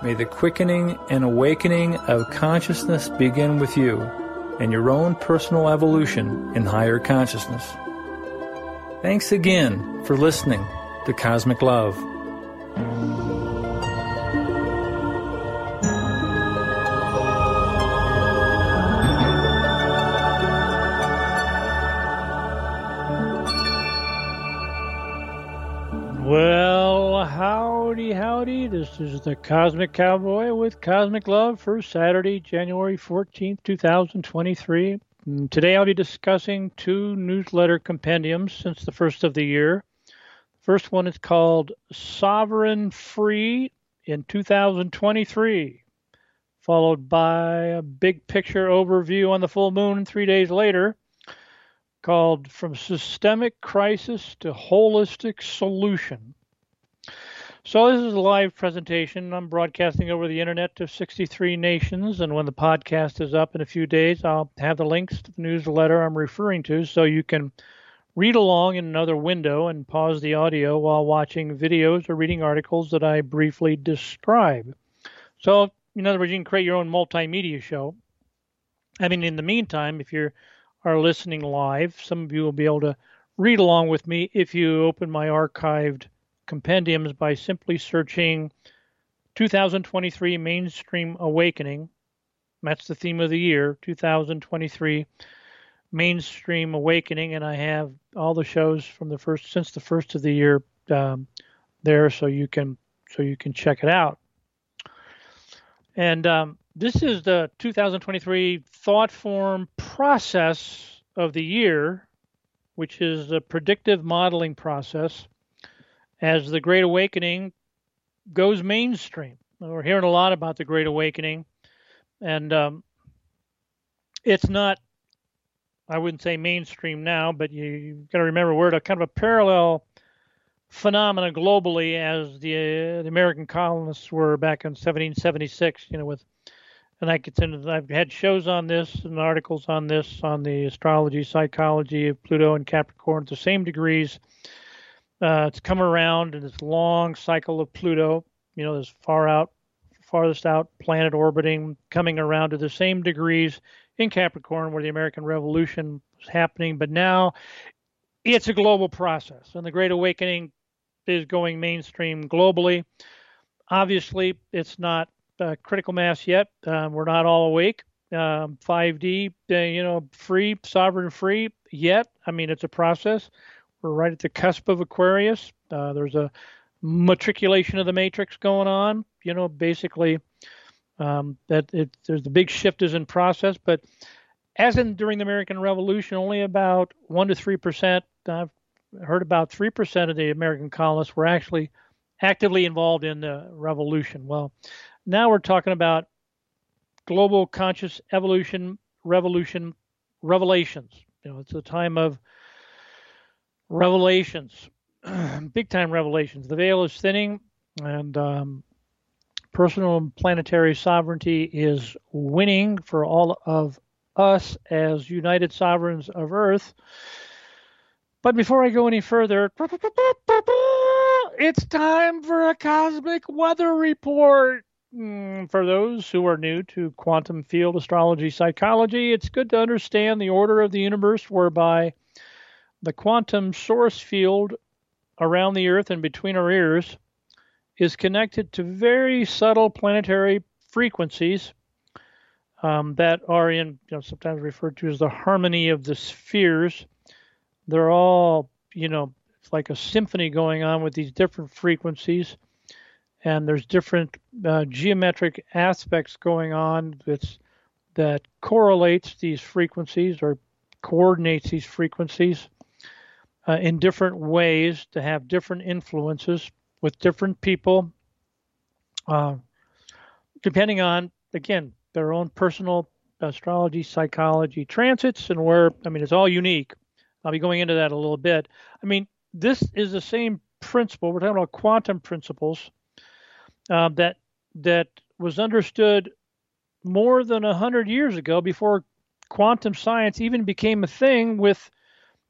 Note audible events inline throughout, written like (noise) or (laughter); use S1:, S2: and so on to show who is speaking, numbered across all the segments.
S1: May the quickening and awakening of consciousness begin with you and your own personal evolution in higher consciousness. Thanks again for listening to Cosmic Love.
S2: Howdy. This is the Cosmic Cowboy with Cosmic Love for Saturday, January 14th, 2023. And mm, today I'll be discussing two newsletter compendiums since the first of the year. The first one is called Sovereign Free in 2023, followed by a big picture overview on the full moon three days later called From Systemic Crisis to Holistic Solution. So, this is a live presentation. I'm broadcasting over the internet to 63 nations, and when the podcast is up in a few days, I'll have the links to the newsletter I'm referring to so you can read along in another window and pause the audio while watching videos or reading articles that I briefly describe. So, in other words, you can create your own multimedia show. I mean, in the meantime, if you're are listening live, some of you will be able to read along with me if you open my archived compendiums by simply searching 2023 Mainstream Awakening. That's the theme of the year, 2023 Mainstream Awakening, and I have all the shows from the first since the first of the year um, there, so you can so you can check it out. And um, this is the 2023 thought form process of the year, which is the predictive modeling process as the Great Awakening goes mainstream. We're hearing a lot about the Great Awakening, and um, it's not, I wouldn't say mainstream now, but you, you've got to remember we're at a kind of a parallel phenomena globally as the, uh, the American colonists were back in 1776, you know, with and I could I've had shows on this and articles on this on the astrology, psychology of Pluto and Capricorn the same degrees. Uh, it's come around in this long cycle of Pluto, you know, this far out, farthest out planet orbiting, coming around to the same degrees in Capricorn where the American Revolution was happening. But now it's a global process, and the Great Awakening is going mainstream globally. Obviously, it's not uh, critical mass yet. Um, we're not all awake. Um, 5D, uh, you know, free, sovereign free yet. I mean, it's a process. We're right at the cusp of Aquarius. Uh, there's a matriculation of the matrix going on. You know, basically, um, that it, there's the big shift is in process. But as in during the American Revolution, only about one to three percent. I've heard about three percent of the American colonists were actually actively involved in the revolution. Well, now we're talking about global conscious evolution, revolution, revelations. You know, it's a time of revelations, (clears throat) big time revelations. The veil is thinning, and um, personal and planetary sovereignty is winning for all of us as united sovereigns of Earth. But before I go any further, it's time for a cosmic weather report. Mm, for those who are new to quantum field astrology psychology, it's good to understand the order of the universe whereby the quantum source field around the Earth and between our ears is connected to very subtle planetary frequencies um, that are in, you know, sometimes referred to as the harmony of the spheres. They're all, you know, it's like a symphony going on with these different frequencies and there's different uh, geometric aspects going on that's that correlates these frequencies or coordinates these frequencies uh, in different ways to have different influences with different people, uh, depending on again their own personal astrology, psychology, transits, and where I mean it's all unique. I'll be going into that a little bit. I mean this is the same principle. We're talking about quantum principles uh, that that was understood more than a hundred years ago, before quantum science even became a thing. With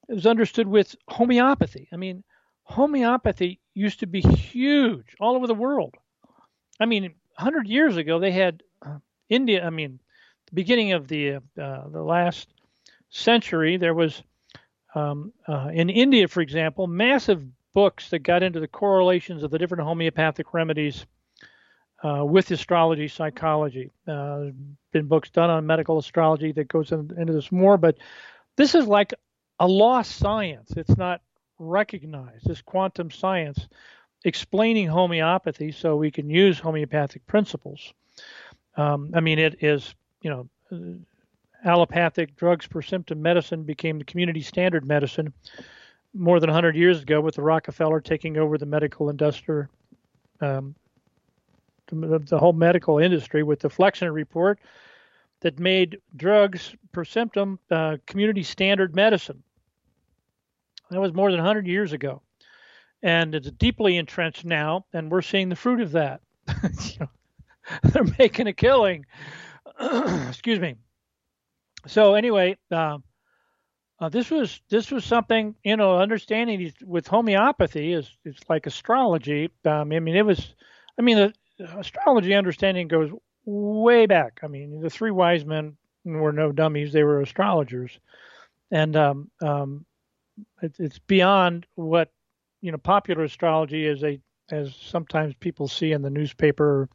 S2: it was understood with homeopathy. I mean, homeopathy used to be huge all over the world. I mean, 100 years ago, they had uh, India. I mean, the beginning of the uh, the last century, there was um, uh, in India, for example, massive books that got into the correlations of the different homeopathic remedies uh, with astrology psychology. Uh, been books done on medical astrology that goes in, into this more, but this is like a lost science. It's not recognized. This quantum science explaining homeopathy so we can use homeopathic principles. Um, I mean, it is, you know, allopathic drugs per symptom medicine became the community standard medicine more than 100 years ago with the Rockefeller taking over the medical industry, um, the, the, whole medical industry with the Flexner report that made drugs per symptom uh, community standard medicine. That was more than 100 years ago. And it's deeply entrenched now, and we're seeing the fruit of that. (laughs) you know, (laughs) they're making a killing. (clears throat) Excuse me. So anyway, uh, uh, this was this was something you know understanding with homeopathy is it's like astrology. Um, I mean it was, I mean the astrology understanding goes way back. I mean the three wise men were no dummies; they were astrologers, and um, um, it's beyond what you know popular astrology is a as sometimes people see in the newspaper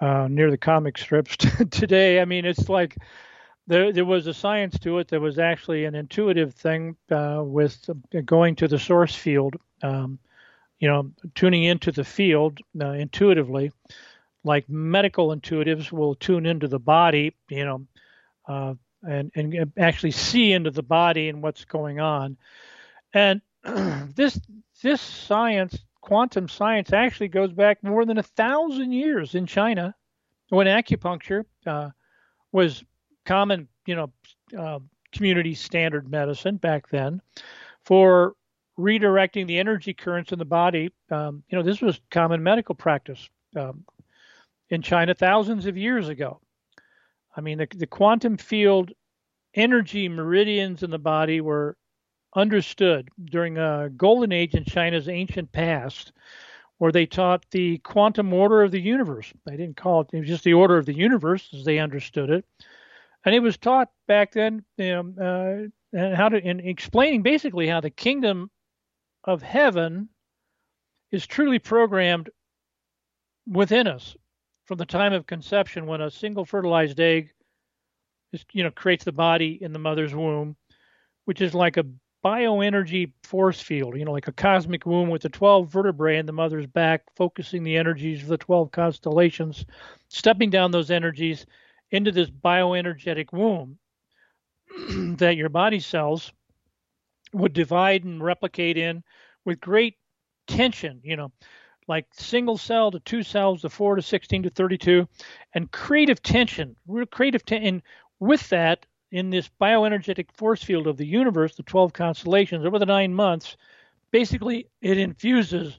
S2: uh, near the comic strips (laughs) today. I mean, it's like there there was a science to it. There was actually an intuitive thing uh, with going to the source field, um, you know, tuning into the field uh, intuitively, like medical intuitives will tune into the body, you know, uh, and and actually see into the body and what's going on. And (clears throat) this this science, quantum science, actually goes back more than a thousand years in China, when acupuncture uh, was common, you know, uh, community standard medicine back then for redirecting the energy currents in the body. Um, you know, this was common medical practice um, in China thousands of years ago. I mean, the, the quantum field energy meridians in the body were understood during a golden age in China's ancient past, where they taught the quantum order of the universe. They didn't call it, it was just the order of the universe as they understood it. And it was taught back then you know, uh, how to, in explaining basically how the kingdom of heaven is truly programmed within us from the time of conception when a single fertilized egg is, you know, creates the body in the mother's womb, which is like a bioenergy force field, you know, like a cosmic womb with the 12 vertebrae in the mother's back, focusing the energies of the 12 constellations, stepping down those energies into this bioenergetic womb (clears throat) that your body cells would divide and replicate in with great tension, you know, like single cell to two cells to four to 16 to 32, and creative tension, creative tension. With that, in this bioenergetic force field of the universe, the 12 constellations, over the nine months, basically it infuses,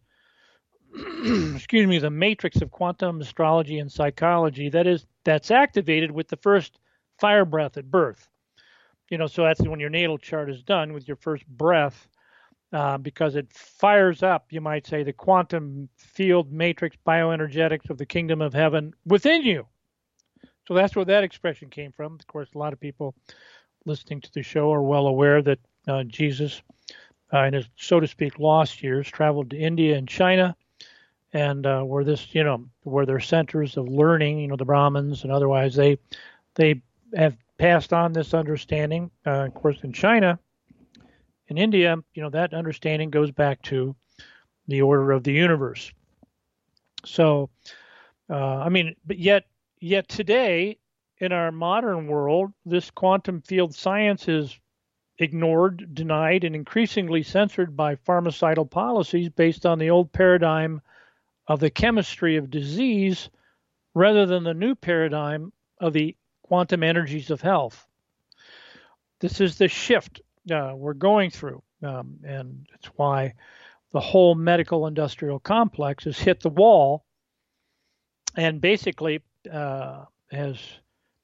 S2: (clears throat) excuse me, the matrix of quantum astrology and psychology that is that's activated with the first fire breath at birth. You know, so that's when your natal chart is done with your first breath, uh, because it fires up, you might say, the quantum field matrix bioenergetics of the kingdom of heaven within you. So that's where that expression came from. Of course, a lot of people listening to the show are well aware that uh, Jesus, uh, in his, so to speak, lost years, traveled to India and China, and uh, where this, you know, where their centers of learning, you know, the Brahmins and otherwise, they they have passed on this understanding. Uh, of course, in China, in India, you know, that understanding goes back to the order of the universe. So, uh, I mean, but yet Yet today, in our modern world, this quantum field science is ignored, denied, and increasingly censored by pharmaceutical policies based on the old paradigm of the chemistry of disease rather than the new paradigm of the quantum energies of health. This is the shift uh, we're going through, um, and it's why the whole medical industrial complex has hit the wall and basically uh, has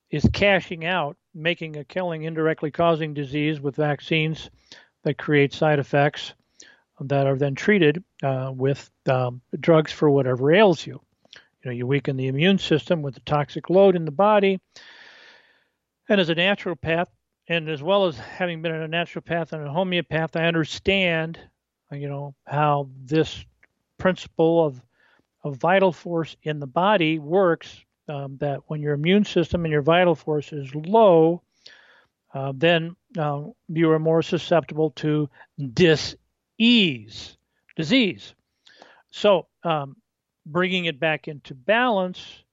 S2: is cashing out, making a killing, indirectly causing disease with vaccines that create side effects that are then treated uh, with um, drugs for whatever ails you. you know, you weaken the immune system with the toxic load in the body. And as a naturopath, and as well as having been a naturopath and a homeopath, I understand, you know, how this principle of of vital force in the body works. Um, that when your immune system and your vital force is low, uh, then uh, you are more susceptible to dis-ease, disease. So, um, bringing it back into balance,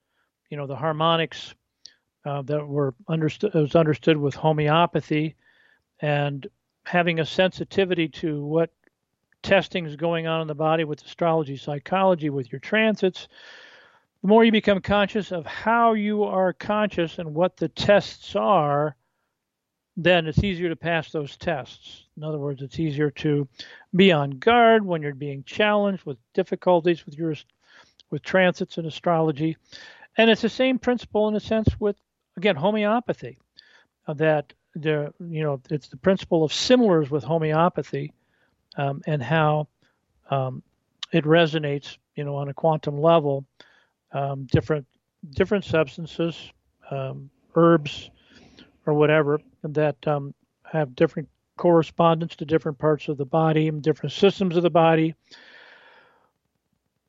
S2: you know, the harmonics uh, that were understood was understood with homeopathy, and having a sensitivity to what testing is going on in the body with astrology, psychology, with your transits. The more you become conscious of how you are conscious and what the tests are, then it's easier to pass those tests. In other words, it's easier to be on guard when you're being challenged with difficulties with your with transits and astrology. And it's the same principle in a sense with again homeopathy uh, that the you know it's the principle of similars with homeopathy um, and how um, it resonates you know on a quantum level um, different different substances um, herbs or whatever that um, have different correspondence to different parts of the body and different systems of the body.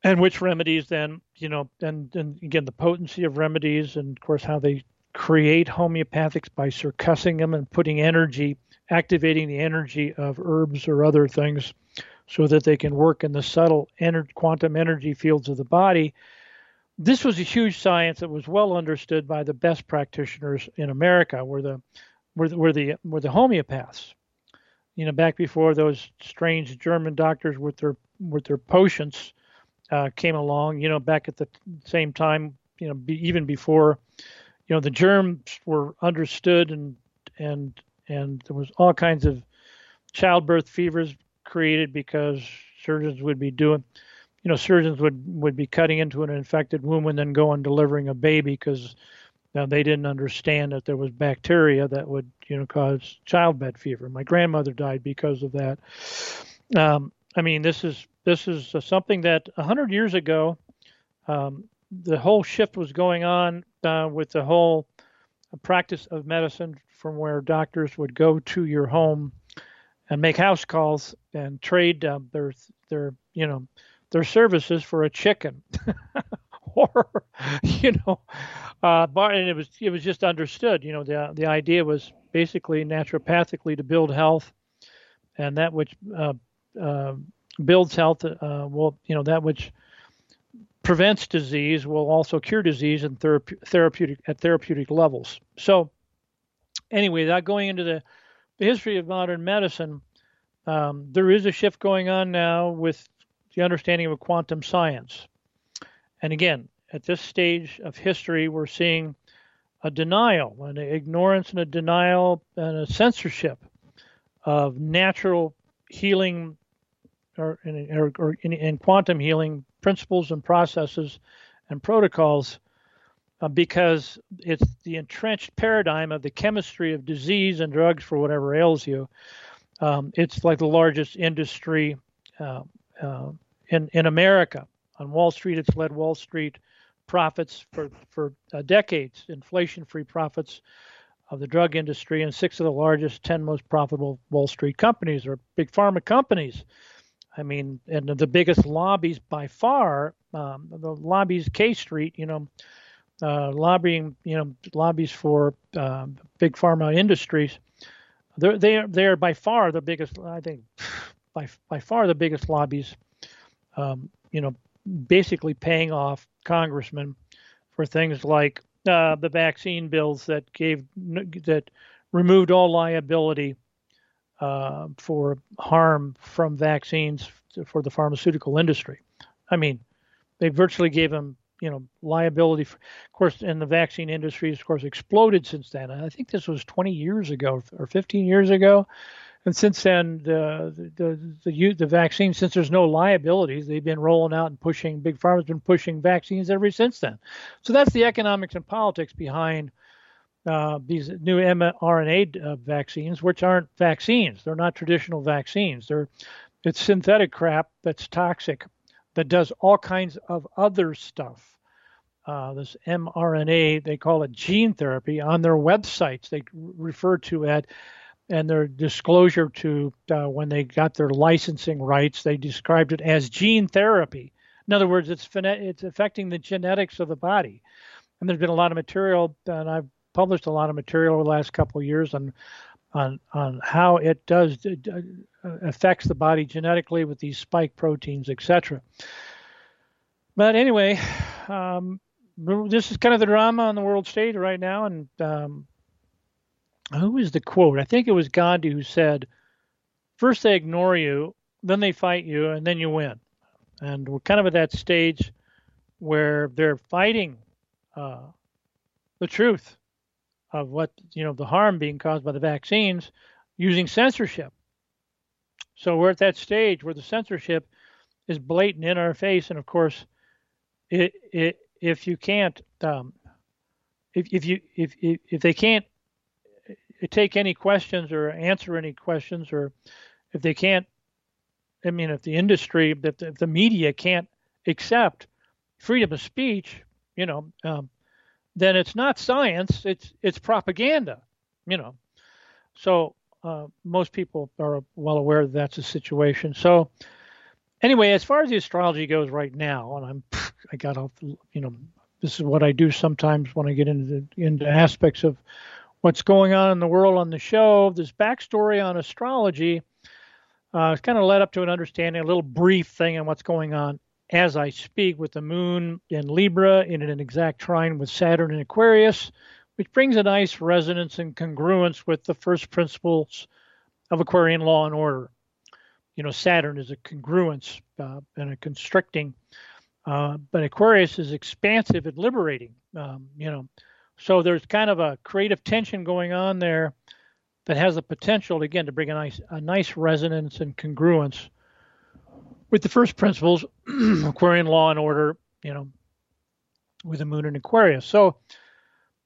S2: And which remedies then you know and, and again the potency of remedies and of course how they create homeopathics by succussing them and putting energy activating the energy of herbs or other things so that they can work in the subtle ener- quantum energy fields of the body this was a huge science that was well understood by the best practitioners in America, were the were the, were the were the homeopaths. You know, back before those strange German doctors with their with their potions uh, came along. You know, back at the same time, you know, be, even before, you know, the germs were understood and and and there was all kinds of childbirth fevers created because surgeons would be doing you know, surgeons would would be cutting into an infected womb and then go delivering a baby because now they didn't understand that there was bacteria that would you know cause childbed fever. My grandmother died because of that. Um, I mean, this is this is something that a hundred years ago, um, the whole shift was going on uh, with the whole practice of medicine from where doctors would go to your home and make house calls and trade uh, their their you know their services for a chicken. (laughs) Or you know uh, but and it was it was just understood you know the the idea was basically naturopathically to build health and that which uh, uh, builds health uh, will you know that which prevents disease will also cure disease in therapeutic at therapeutic levels so anyway that going into the, the history of modern medicine um, there is a shift going on now with the understanding of quantum science. And again, at this stage of history, we're seeing a denial, an ignorance and a denial and a censorship of natural healing or, or, or in, in, quantum healing principles and processes and protocols uh, because it's the entrenched paradigm of the chemistry of disease and drugs for whatever ails you. Um, it's like the largest industry uh, uh, in in America. On Wall Street, it's led Wall Street profits for for uh, decades, inflation-free profits of the drug industry, and six of the largest, ten most profitable Wall Street companies are big pharma companies. I mean, and the biggest lobbies by far, um, the lobbies K Street, you know, uh, lobbying, you know, lobbies for uh, big pharma industries. They're they are they are by far the biggest. I think (sighs) by by far the biggest lobbies um, you know, basically paying off congressmen for things like uh, the vaccine bills that gave that removed all liability uh, for harm from vaccines for the pharmaceutical industry. I mean, they virtually gave them, you know, liability. For, of course, in the vaccine industry, has, of course, exploded since then. I think this was 20 years ago or 15 years ago. And since then, the the the, the vaccine, since there's no liabilities, they've been rolling out and pushing. Big pharma's been pushing vaccines ever since then. So that's the economics and politics behind uh, these new mRNA uh, vaccines, which aren't vaccines. They're not traditional vaccines. They're it's synthetic crap that's toxic, that does all kinds of other stuff. uh, this mRNA, they call it gene therapy, on their websites. They refer to it and their disclosure to uh, when they got their licensing rights, they described it as gene therapy. In other words, it's it's affecting the genetics of the body. And there's been a lot of material, and I've published a lot of material over the last couple of years on on on how it does uh, affects the body genetically with these spike proteins, etc. But anyway, um, this is kind of the drama on the world stage right now, and um, who is the quote? I think it was Gandhi who said, first they ignore you, then they fight you, and then you win. And we're kind of at that stage where they're fighting uh, the truth of what, you know, the harm being caused by the vaccines using censorship. So we're at that stage where the censorship is blatant in our face. And of course, it, it, if you can't, um, if, if you if, if if they can't take any questions or answer any questions, or if they can't, I mean, if the industry, if the, if the media can't accept freedom of speech, you know, um, then it's not science; it's it's propaganda, you know. So uh, most people are well aware that that's the situation. So anyway, as far as the astrology goes right now, and I'm I got off, you know, this is what I do sometimes when I get into into aspects of what's going on in the world on the show. This backstory on astrology uh, it's kind of led up to an understanding, a little brief thing on what's going on as I speak with the moon in Libra in an exact trine with Saturn in Aquarius, which brings a nice resonance and congruence with the first principles of Aquarian law and order. You know, Saturn is a congruence uh, and a constricting, uh, but Aquarius is expansive and liberating. Um, you know, so there's kind of a creative tension going on there that has the potential, again, to bring a nice, a nice resonance and congruence with the first principles, (clears throat) Aquarian law and order, you know, with the moon in Aquarius. So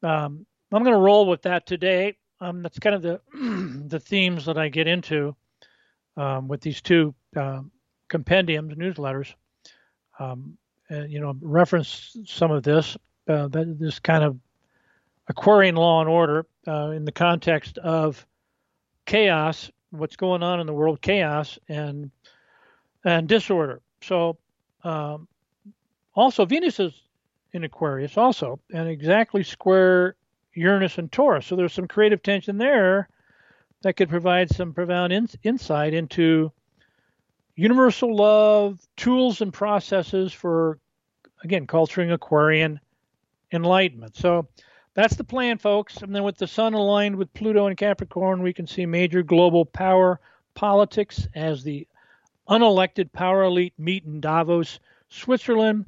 S2: um, I'm going to roll with that today. Um, that's kind of the (clears throat) the themes that I get into um, with these two uh, compendiums, newsletters. Um, and, you know, reference some of this. Uh, that this kind of Aquarian law and order uh, in the context of chaos, what's going on in the world, chaos and and disorder. So, um, also Venus is in Aquarius, also, and exactly square Uranus and Taurus. So there's some creative tension there that could provide some profound in- insight into universal love, tools and processes for, again, culturing Aquarian enlightenment. So that's the plan, folks. And then with the sun aligned with Pluto and Capricorn, we can see major global power politics as the unelected power elite meet in Davos, Switzerland,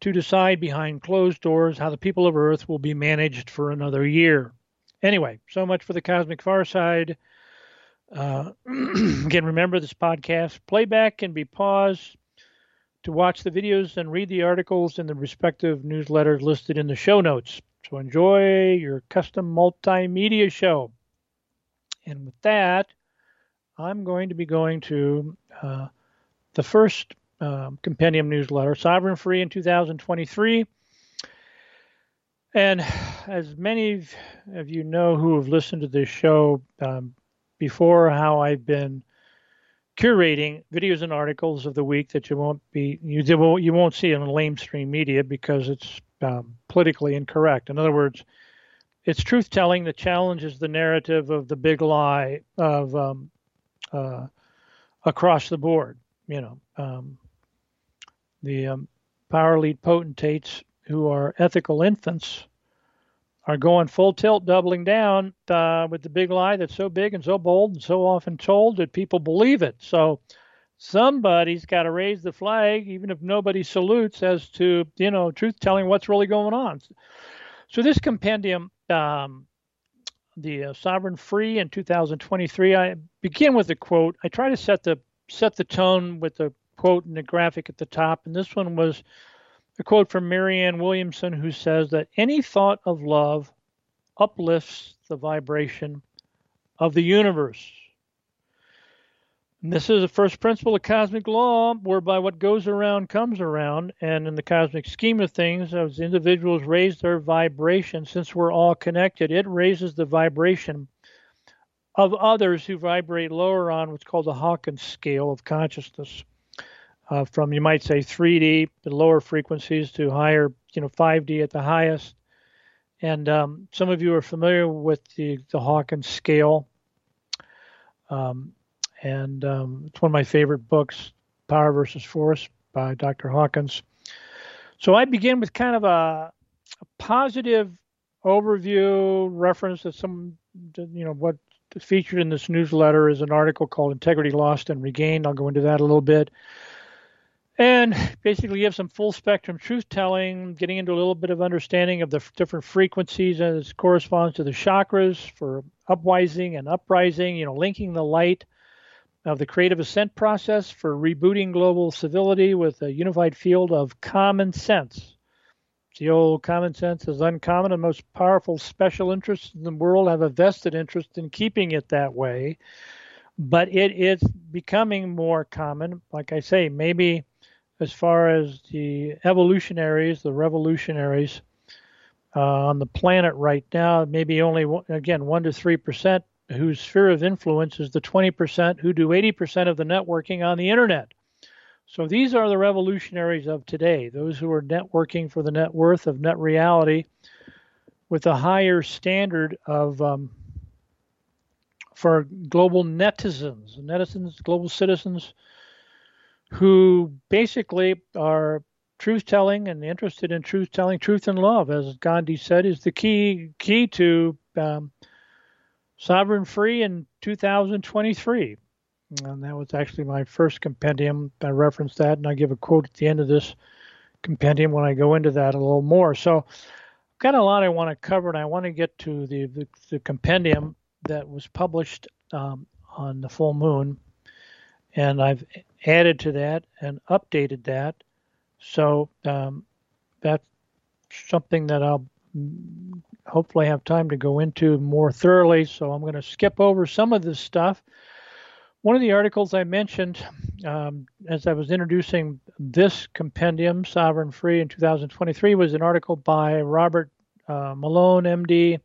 S2: to decide behind closed doors how the people of Earth will be managed for another year. Anyway, so much for the Cosmic Far Side. Uh, (clears throat) again, remember this podcast playback can be paused to watch the videos and read the articles in the respective newsletters listed in the show notes. So enjoy your custom multimedia show. And with that, I'm going to be going to uh, the first um, compendium newsletter, Sovereign Free in 2023. And as many of you know who have listened to this show um, before, how I've been curating videos and articles of the week that you won't be you you won't see in lamestream media because it's um, politically incorrect. In other words, it's truth telling that challenges the narrative of the big lie of um, uh, across the board. You know, um, the um, power lead potentates who are ethical infants are going full tilt, doubling down uh, with the big lie that's so big and so bold and so often told that people believe it. So somebody's got to raise the flag, even if nobody salutes, as to you know truth telling what's really going on. So this compendium, um, the uh, Sovereign Free in 2023, I begin with a quote. I try to set the set the tone with the quote and the graphic at the top, and this one was a quote from Marianne Williamson, who says that any thought of love uplifts the vibration of the universe. And this is the first principle of cosmic law, whereby what goes around comes around. And in the cosmic scheme of things, as individuals raise their vibration, since we're all connected, it raises the vibration of others who vibrate lower on what's called the Hawkins scale of consciousness. Uh, from you might say 3D, the lower frequencies, to higher, you know, 5D at the highest. And um, some of you are familiar with the, the Hawkins scale. Um, and um, it's one of my favorite books, Power versus Force by Dr. Hawkins. So I begin with kind of a, a positive overview reference to some, you know, what featured in this newsletter is an article called Integrity Lost and Regained. I'll go into that a little bit. And basically you have some full spectrum truth telling, getting into a little bit of understanding of the different frequencies as corresponds to the chakras for upwising and uprising, you know, linking the light of the creative ascent process for rebooting global civility with a unified field of common sense. The old common sense is uncommon, and most powerful special interests in the world have a vested interest in keeping it that way. But it is becoming more common. Like I say, maybe as far as the evolutionaries, the revolutionaries uh, on the planet right now, maybe only, again, 1% to 3% whose sphere of influence is the 20% who do 80% of the networking on the internet. So these are the revolutionaries of today, those who are networking for the net worth of net reality with a higher standard of um, for global netizens, netizens, global citizens who basically are truth telling and interested in truth telling. Truth and love, as Gandhi said, is the key key to um, sovereign free in 2023. And that was actually my first compendium. I referenced that, and I give a quote at the end of this compendium when I go into that a little more. So, I've got a lot I want to cover, and I want to get to the the, the compendium that was published um, on the full moon, and I've added to that and updated that. So um, that's something that I'll hopefully have time to go into more thoroughly. So I'm going to skip over some of this stuff. One of the articles I mentioned um, as I was introducing this compendium, Sovereign Free, in 2023, was an article by Robert uh, Malone, MD,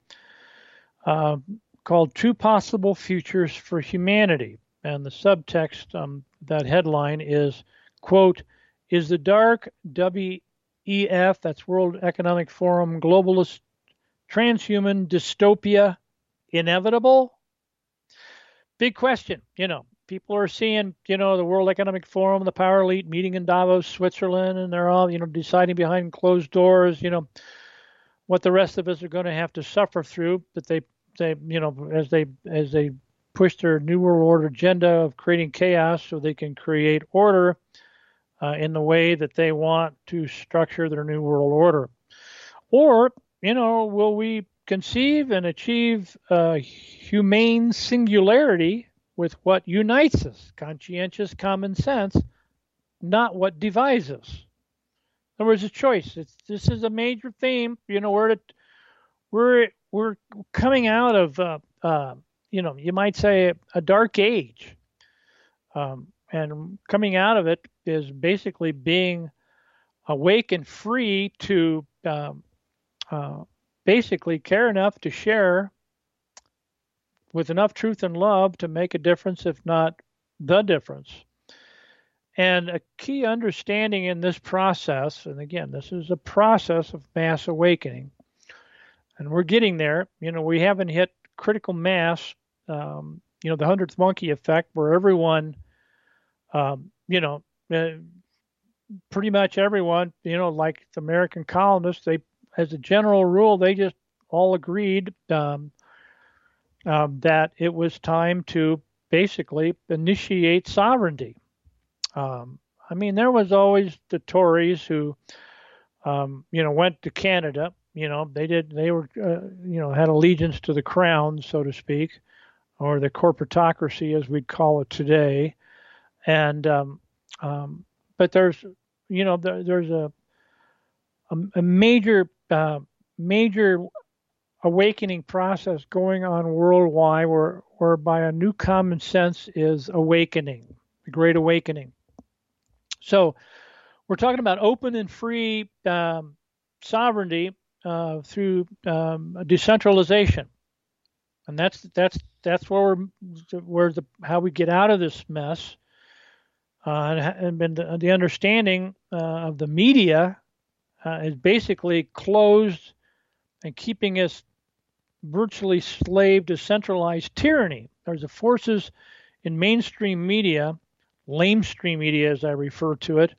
S2: uh, called Two Possible Futures for Humanity. And the subtext um, that headline is, quote, is the dark WEF, that's World Economic Forum, globalist transhuman dystopia inevitable? Big question. You know, people are seeing, you know, the World Economic Forum, the power elite meeting in Davos, Switzerland, and they're all, you know, deciding behind closed doors, you know, what the rest of us are going to have to suffer through. That they, they, you know, as they as they push their New World Order agenda of creating chaos so they can create order uh, in the way that they want to structure their New World Order. Or, you know, will we conceive and achieve a humane singularity with what unites us, conscientious common sense, not what divides us? In other words, a choice. It's, this is a major theme. You know, we're we're we're coming out of uh, uh, you know, you might say a dark age. Um, and coming out of it is basically being awake and free to um, uh, basically care enough to share with enough truth and love to make a difference, if not the difference. And a key understanding in this process, and again, this is a process of mass awakening, and we're getting there. You know, we haven't hit critical mass um, you know, the hundredth monkey effect, where everyone, um, you know, uh, pretty much everyone, you know, like the American colonists, they, as a general rule, they just all agreed um, um, that it was time to basically initiate sovereignty. Um, I mean, there was always the Tories who, um, you know, went to Canada. You know, they did. They were, uh, you know, had allegiance to the crown, so to speak or the corporatocracy as we'd call it today. And um, um, but there's you know there, there's a a, a major uh, major awakening process going on worldwide where whereby a new common sense is awakening, the Great Awakening. So we're talking about open and free um, sovereignty uh, through um, decentralization, and that's that's that's where we're where the how we get out of this mess. Uh, and, and the, the, understanding uh, of the media uh, is basically closed and keeping us virtually slave to centralized tyranny. There's the forces in mainstream media, lamestream media as I refer to it,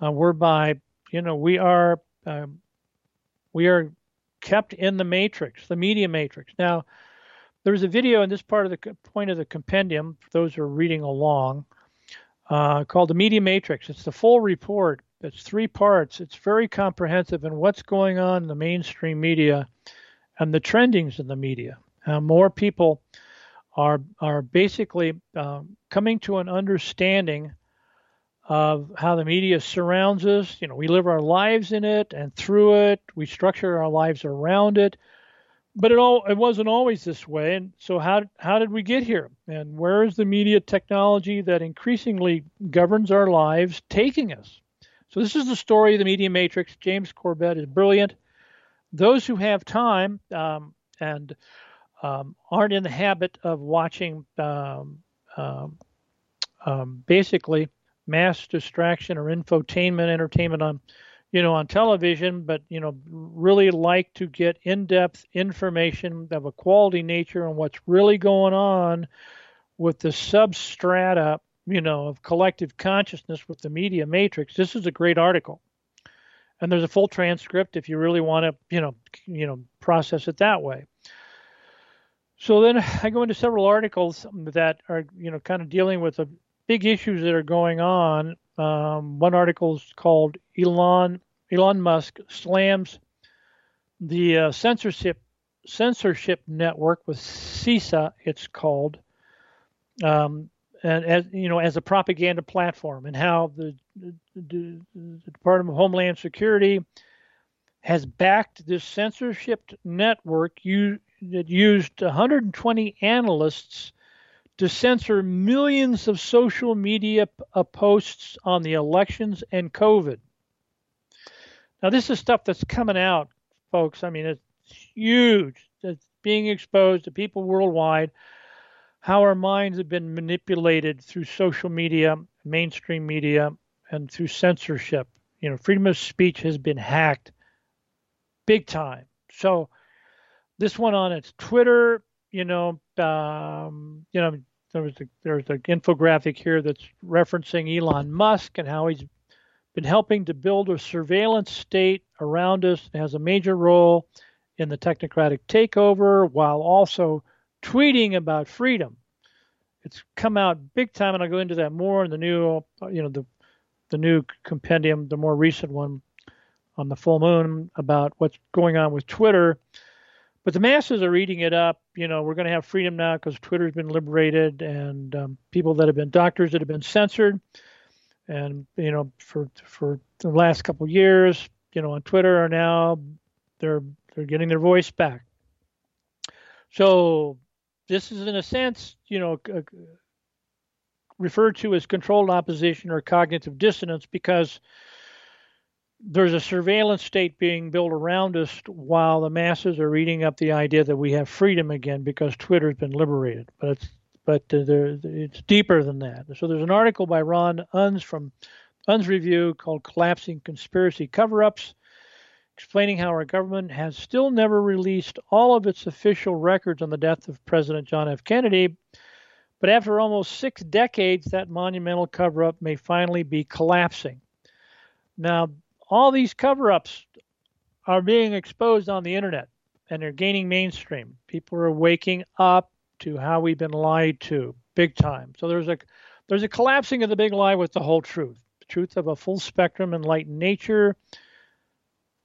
S2: uh, whereby you know we are uh, we are kept in the matrix, the media matrix. Now, there's a video in this part of the point of the compendium for those who are reading along uh, called the Media Matrix. It's the full report. It's three parts. It's very comprehensive in what's going on in the mainstream media and the trendings in the media. Uh, more people are are basically um, coming to an understanding of how the media surrounds us. You know, we live our lives in it and through it. We structure our lives around it. But it all it wasn't always this way. And so how how did we get here? And where is the media technology that increasingly governs our lives taking us? So this is the story of the media matrix. James Corbett is brilliant those who have time um, and um, aren't in the habit of watching um, um, um, basically mass distraction or infotainment entertainment on you know on television but you know really like to get in-depth information of a quality nature on what's really going on with the substrata you know of collective consciousness with the media matrix this is a great article and there's a full transcript if you really want to, you know, you know, process it that way. So then I go into several articles that are, you know, kind of dealing with the big issues that are going on. Um, one article is called Elon Elon Musk slams the uh, censorship censorship network with CISA. It's called. Um, and as you know, as a propaganda platform, and how the, the, the, Department of Homeland Security has backed this censorship network you, that used 120 analysts to censor millions of social media uh, posts on the elections and COVID. Now, this is stuff that's coming out, folks. I mean, it's huge. It's being exposed to people worldwide how our minds have been manipulated through social media, mainstream media, and through censorship. You know, freedom of speech has been hacked big time. So this one on its Twitter, you know, um, you know, a, there's an infographic here that's referencing Elon Musk and how he's been helping to build a surveillance state around us and has a major role in the technocratic takeover while also tweeting about freedom. It's come out big time, and I'll go into that more in the new, you know, the the new compendium, the more recent one on the full moon about what's going on with Twitter. But the masses are eating it up. You know, we're going to have freedom now because Twitter's been liberated, and um, people that have been doctors that have been censored, and you know, for for the last couple years, you know, on Twitter are now they're they're getting their voice back. So this is, in a sense, you know, referred to as controlled opposition or cognitive dissonance because there's a surveillance state being built around us while the masses are eating up the idea that we have freedom again because Twitter's been liberated. But it's but uh, there, it's deeper than that. So there's an article by Ron Unz from Unz Review called "Collapsing Conspiracy Cover-ups." explaining how our government has still never released all of its official records on the death of President John F. Kennedy. But after almost six decades, that monumental cover up may finally be collapsing. Now, all these cover ups are being exposed on the internet and they're gaining mainstream. People are waking up to how we've been lied to big time. So there's a there's a collapsing of the big lie with the whole truth. The truth of a full spectrum enlightened nature,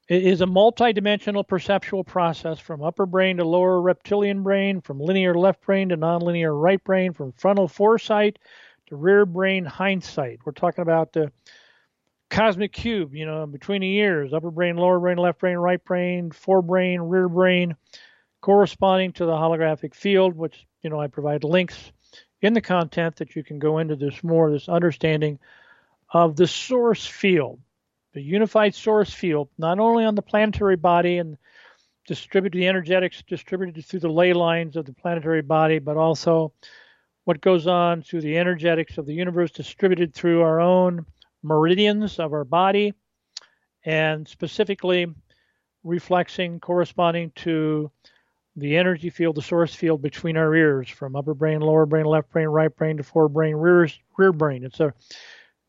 S2: is a multidimensional perceptual process from upper brain to lower reptilian brain, from linear left brain to nonlinear right brain, from frontal foresight to rear brain hindsight. We're talking about the cosmic cube, you know, between the ears, upper brain, lower brain, left brain, right brain, forebrain, rear brain, corresponding to the holographic field, which you know I provide links in the content that you can go into this more, this understanding of the source field, the unified source field, not only on the planetary body and distributed the energetics distributed through the ley lines of the planetary body, but also what goes on through the energetics of the universe distributed through our own meridians of our body, and specifically reflexing corresponding to the energy field, the source field between our ears, from upper brain, lower brain, left brain, right brain to forebrain, rear rear brain. It's a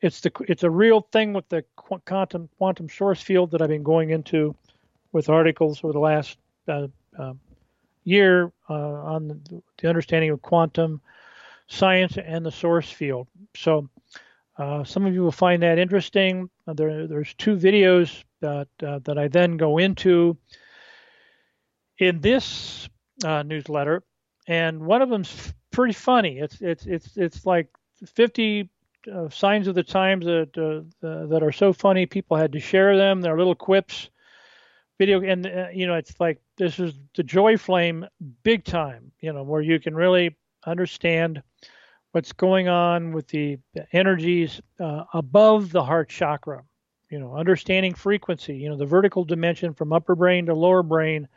S2: it's the it's a real thing with the quantum quantum source field that I've been going into with articles over the last uh, uh, year uh, on the, the, understanding of quantum science and the source field. So uh, some of you will find that interesting. Uh, there, there's two videos that uh, that I then go into in this uh, newsletter, and one of them's pretty funny. It's it's it's it's like 50 uh, signs of the times that uh, that are so funny people had to share them. They're little quips, video, and you know it's like this is the joy flame big time. You know where you can really understand what's going on with the energies uh, above the heart chakra. You know, understanding frequency. You know, the vertical dimension from upper brain to lower brain.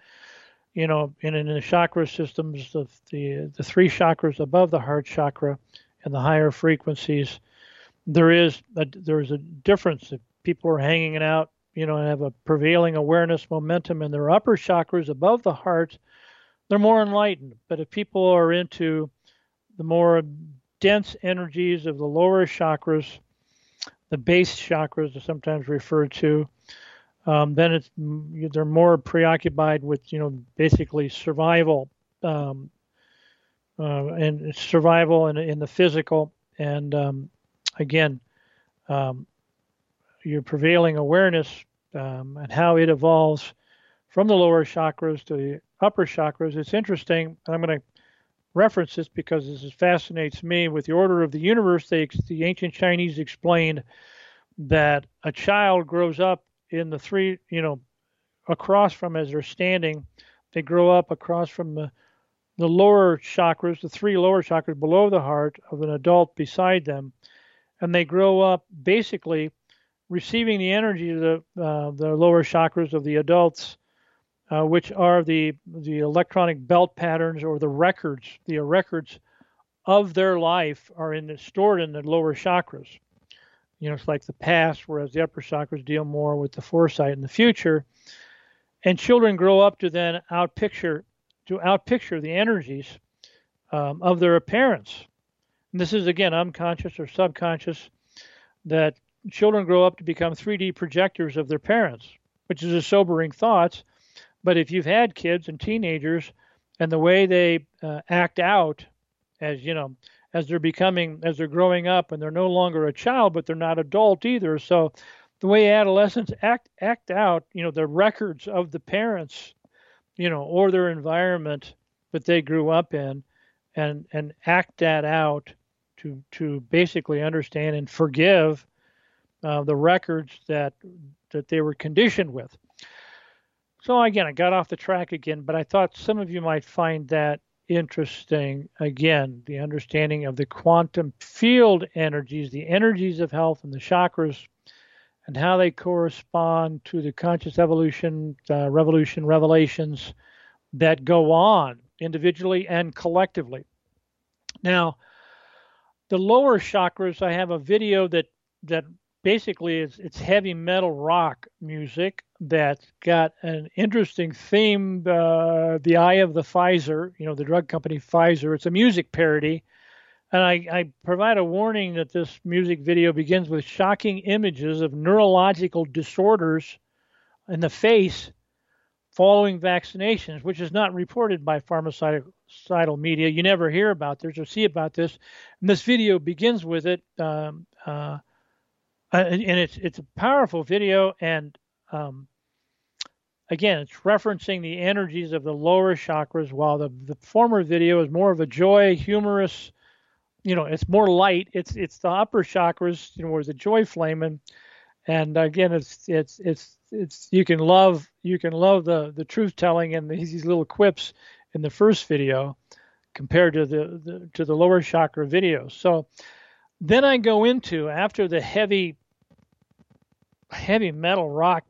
S2: You know, and in the chakra systems, the the, the three chakras above the heart chakra and the higher frequencies, there is a, there is a difference. If people are hanging out, you know, and have a prevailing awareness momentum in their upper chakras above the heart, they're more enlightened. But if people are into the more dense energies of the lower chakras, the base chakras are sometimes referred to, um, then it's they're more preoccupied with you know basically survival um, uh, and survival in, in the physical and um, again um, your prevailing awareness um, and how it evolves from the lower chakras to the upper chakras. It's interesting. And I'm going to reference this because this fascinates me. With the order of the universe, they, the ancient Chinese explained that a child grows up in the three, you know, across from as they're standing, they grow up across from the the lower chakras, the three lower chakras below the heart of an adult beside them, and they grow up basically receiving the energy of the uh, the lower chakras of the adults uh, which are the the electronic belt patterns or the records, the records of their life are in the, stored in the lower chakras. You know, it's like the past, whereas the upper chakras deal more with the foresight in the future. And children grow up to then outpicture to outpicture the energies um, of their parents. And this is again unconscious or subconscious that children grow up to become 3D projectors of their parents, which is a sobering thought but if you've had kids and teenagers and the way they uh, act out as, you know, as they're becoming, as they're growing up and they're no longer a child, but they're not adult either. So the way adolescents act, act out, you know, the records of the parents, you know, or their environment that they grew up in and, and act that out to, to basically understand and forgive uh, the records that, that they were conditioned with. So again, I got off the track again, but I thought some of you might find that interesting. Again, the understanding of the quantum field energies, the energies of health and the chakras, and how they correspond to the conscious evolution, uh, revolution, revelations that go on individually and collectively. Now, the lower chakras, I have a video that that basically it's, it's heavy metal rock music that's got an interesting theme. Uh, the Eye of the Pfizer, you know, the drug company Pfizer. It's a music parody. And I, I, provide a warning that this music video begins with shocking images of neurological disorders in the face following vaccinations, which is not reported by pharmaceutical media. You never hear about this or see about this. And this video begins with it. Um, uh, uh, and, it's it's a powerful video, and um, again, it's referencing the energies of the lower chakras, while the the former video is more of a joy, humorous. You know, it's more light. It's it's the upper chakras, you know, where the joy flame, and And again, it's it's it's it's you can love you can love the the truth telling and these, these little quips in the first video compared to the, the to the lower chakra videos. So then I go into after the heavy heavy metal rock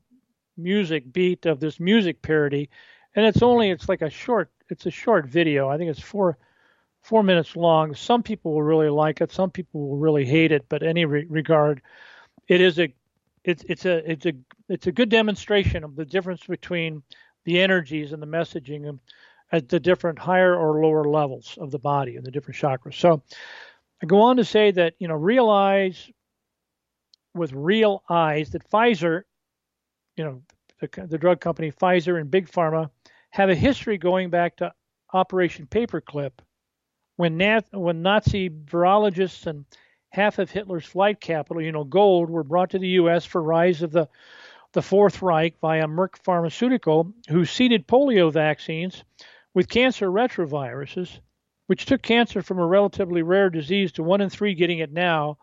S2: music beat of this music parody and it's only it's like a short it's a short video. I think it's four four minutes long. Some people will really like it. Some people will really hate it. But any re- regard it is a it's it's a it's a it's a good demonstration of the difference between the energies and the messaging at the different higher or lower levels of the body and the different chakras. So i go on to say that you know realize with real eyes that Pfizer, you know, the, the drug company Pfizer and Big Pharma have a history going back to Operation Paperclip, when, when Nazi virologists and half of Hitler's flight capital, you know, gold, were brought to the U.S. for rise of the the Fourth Reich via Merck Pharmaceutical, who seeded polio vaccines with cancer retroviruses, which took cancer from a relatively rare disease to one in three getting it now.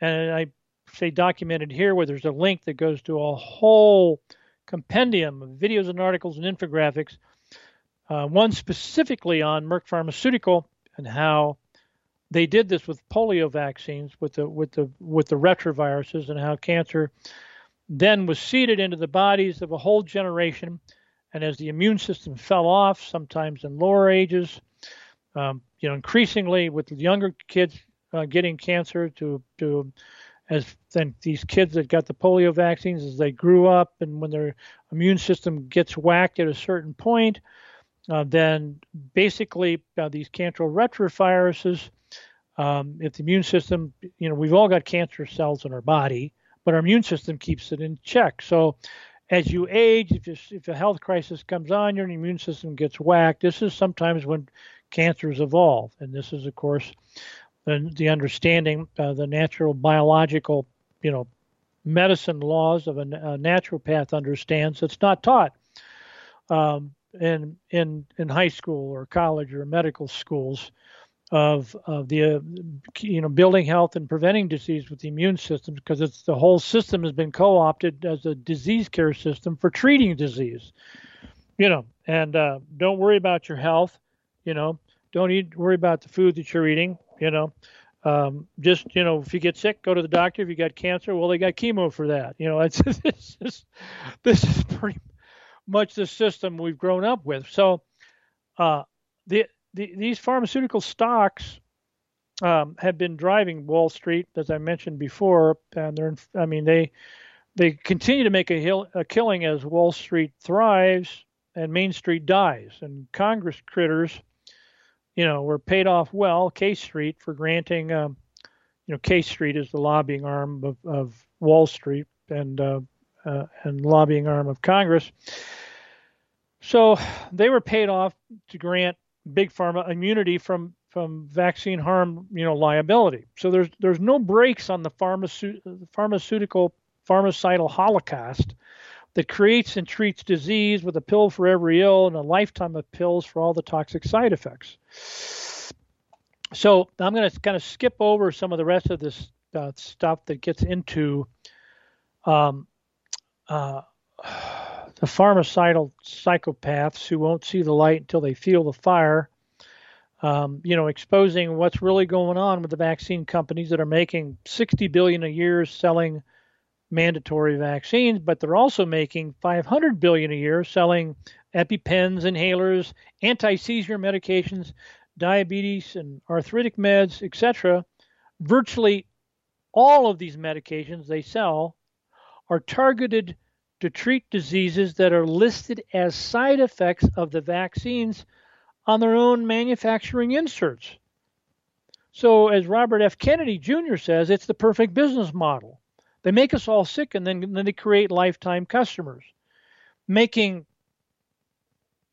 S2: And I say documented here, where there's a link that goes to a whole compendium of videos and articles and infographics. Uh, one specifically on Merck Pharmaceutical and how they did this with polio vaccines with the with the with the retroviruses and how cancer then was seeded into the bodies of a whole generation and as the immune system fell off sometimes in lower ages um, you know increasingly with younger kids uh, getting cancer to to as then these kids that got the polio vaccines as they grew up and when their immune system gets whacked at a certain point uh, then basically uh, these cancer retroviruses um, if the immune system you know we've all got cancer cells in our body but our immune system keeps it in check. So as you age if, you, if a health crisis comes on your immune system gets whacked this is sometimes when cancers evolve. And this is of course the, the understanding, uh, the natural biological, you know, medicine laws of a, a naturopath understands. It's not taught um, in in in high school or college or medical schools of of the uh, you know building health and preventing disease with the immune system because it's the whole system has been co-opted as a disease care system for treating disease. You know, and uh, don't worry about your health. You know, don't eat worry about the food that you're eating you know. Um, just you know if you get sick go to the doctor. If you got cancer well they got chemo for that. You know it's (laughs) this is this is pretty much the system we've grown up with. So uh, the, the these pharmaceutical stocks um, have been driving Wall Street as I mentioned before and they're I mean they they continue to make a, hill, a killing as Wall Street thrives and Main Street dies. And Congress critters you know, were paid off well, K Street, for granting, um, you know, K Street is the lobbying arm of, of Wall Street and uh, uh, and lobbying arm of Congress. So they were paid off to grant big pharma immunity from from vaccine harm, you know, liability. So there's there's no brakes on the pharmaceutical pharmaceutical pharmacidal holocaust that creates and treats disease with a pill for every ill and a lifetime of pills for all the toxic side effects. So I'm going to kind of skip over some of the rest of this uh, stuff that gets into um, uh, the pharmacidal psychopaths who won't see the light until they feel the fire. Um, you know, exposing what's really going on with the vaccine companies that are making 60 billion a year selling mandatory vaccines, but they're also making 500 billion a year selling EpiPens, inhalers, anti-seizure medications, diabetes and arthritic meds, etc. Virtually all of these medications they sell are targeted to treat diseases that are listed as side effects of the vaccines on their own manufacturing inserts. So, as Robert F. Kennedy Jr. says, it's the perfect business model. They make us all sick and then, then they create lifetime customers, making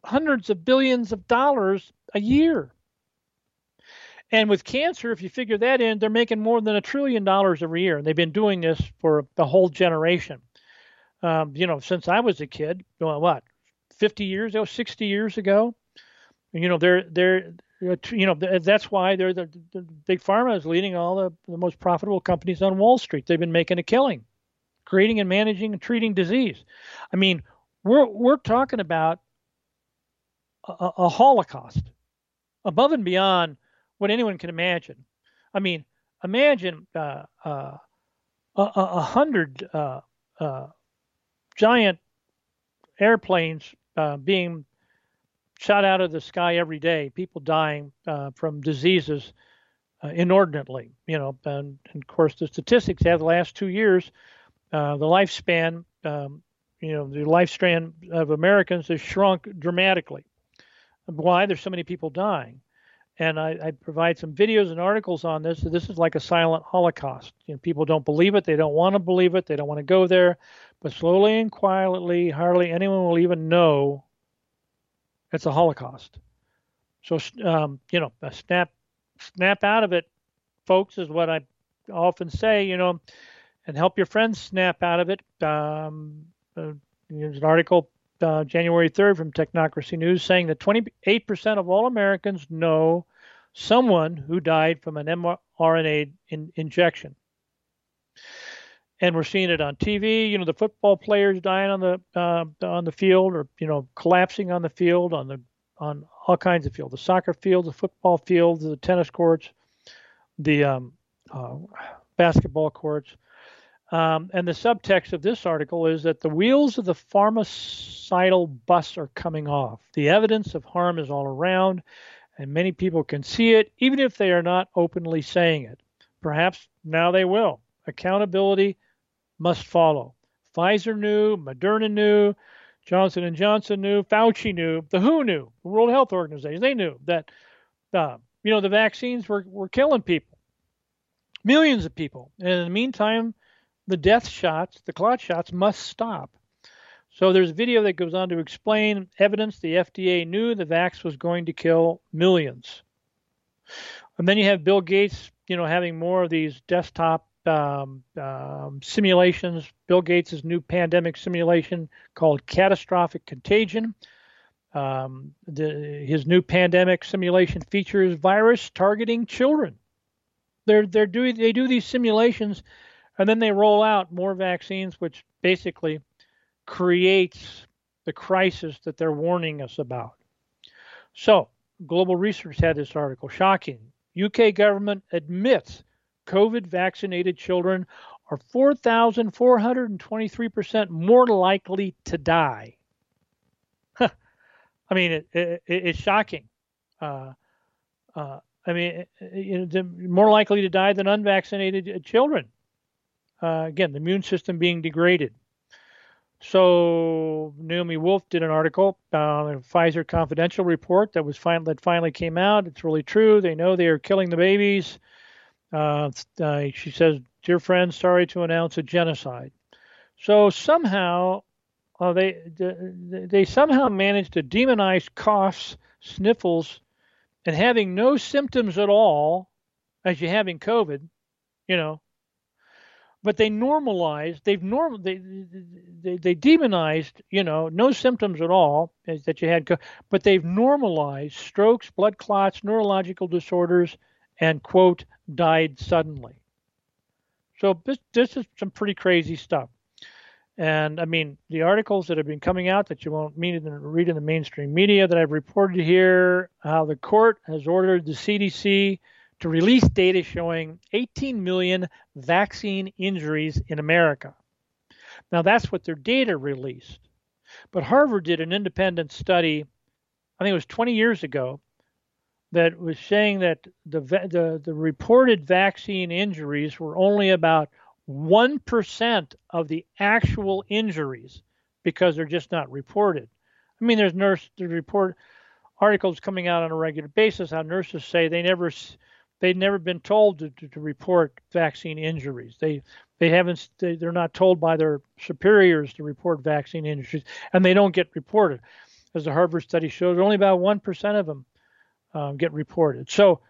S2: hundreds of billions of dollars a year. And with cancer, if you figure that in, they're making more than a trillion dollars every year. And they've been doing this for the whole generation. Um, you know, since I was a kid, what, 50 years ago, 60 years ago? You know, they're they're you know that's why they're the, the big pharma is leading all the, the most profitable companies on Wall Street. They've been making a killing. creating and managing and treating disease. I mean, we're we're talking about a, a Holocaust above and beyond what anyone can imagine. I mean, imagine uh, uh, a, a, hundred uh, uh giant airplanes uh, being shot out of the sky every day, people dying uh, from diseases inordinately. You know, and, and, of course the statistics have the last two years, the lifespan, um, you know, the lifespan of Americans has shrunk dramatically. Why? There's so many people dying and I, I, provide some videos and articles on this. This is like a silent Holocaust. You know, people don't believe it. They don't want to believe it. They don't want to go there. But slowly and quietly, hardly anyone will even know it's a Holocaust. So, um, you know, snap, snap out of it, folks, is what I often say. You know, and help your friends snap out of it. Um, uh, there's an article uh, January 3rd from Technocracy News saying that 28% of all Americans know someone who died from an mRNA in- injection. And we're seeing it on TV. You know, the football players dying on the uh, on the field, or you know, collapsing on the field, on the on all kinds of fields, the soccer fields, the football fields, the tennis courts, the um, uh, basketball courts. Um, and the subtext of this article is that the wheels of the pharmacidal bus are coming off. The evidence of harm is all around, and many people can see it, even if they are not openly saying it. Perhaps now they will. Accountability must follow. Pfizer knew, Moderna knew, Johnson and Johnson knew, Fauci knew, the WHO knew, the World Health Organization. They knew that, uh, you know, the vaccines were, were killing people, millions of people. And in the meantime, the death shots, the clot shots, must stop. So there's a video that goes on to explain evidence the FDA knew the vax was going to kill millions. And then you have Bill Gates, you know, having more of these desktop um, um, simulations. Bill Gates' new pandemic simulation called Catastrophic Contagion. Um, the, his new pandemic simulation features virus targeting children. They're they're doing they do these simulations and then they roll out more vaccines, which basically creates the crisis that they're warning us about. So, Global Research had this article shocking. UK government admits COVID vaccinated children are 4,423% more likely to die. (laughs) I mean, it, it, it's shocking. Uh, uh, I mean, more likely to die than unvaccinated children uh, again, the immune system being degraded. So Naomi Wolf did an article, uh, a Pfizer Confidential report that was fin- that finally came out. It's really true. They know they are killing the babies. Uh, uh, she says, "Dear friends, sorry to announce a genocide." So somehow uh, they they somehow managed to demonize coughs, sniffles, and having no symptoms at all, as you having COVID. You know, but they normalized they've norm they, they they demonized you know no symptoms at all that you had but they've normalized strokes blood clots neurological disorders and quote died suddenly so this this is some pretty crazy stuff and i mean the articles that have been coming out that you won't mean read in the mainstream media that i've reported here how the court has ordered the cdc to release data showing 18 million vaccine injuries in America. Now, that's what their data released. But Harvard did an independent study, I think it was 20 years ago, that was saying that the, the, the reported vaccine injuries were only about 1% of the actual injuries because they're just not reported. I mean, there's nurse there's report articles coming out on a regular basis how nurses say they never they've never been told to, to, to, report vaccine injuries. They they haven't they, they're not told by their superiors to report vaccine injuries, and they don't get reported. As the Harvard study shows, only about one percent of them um, get reported. So,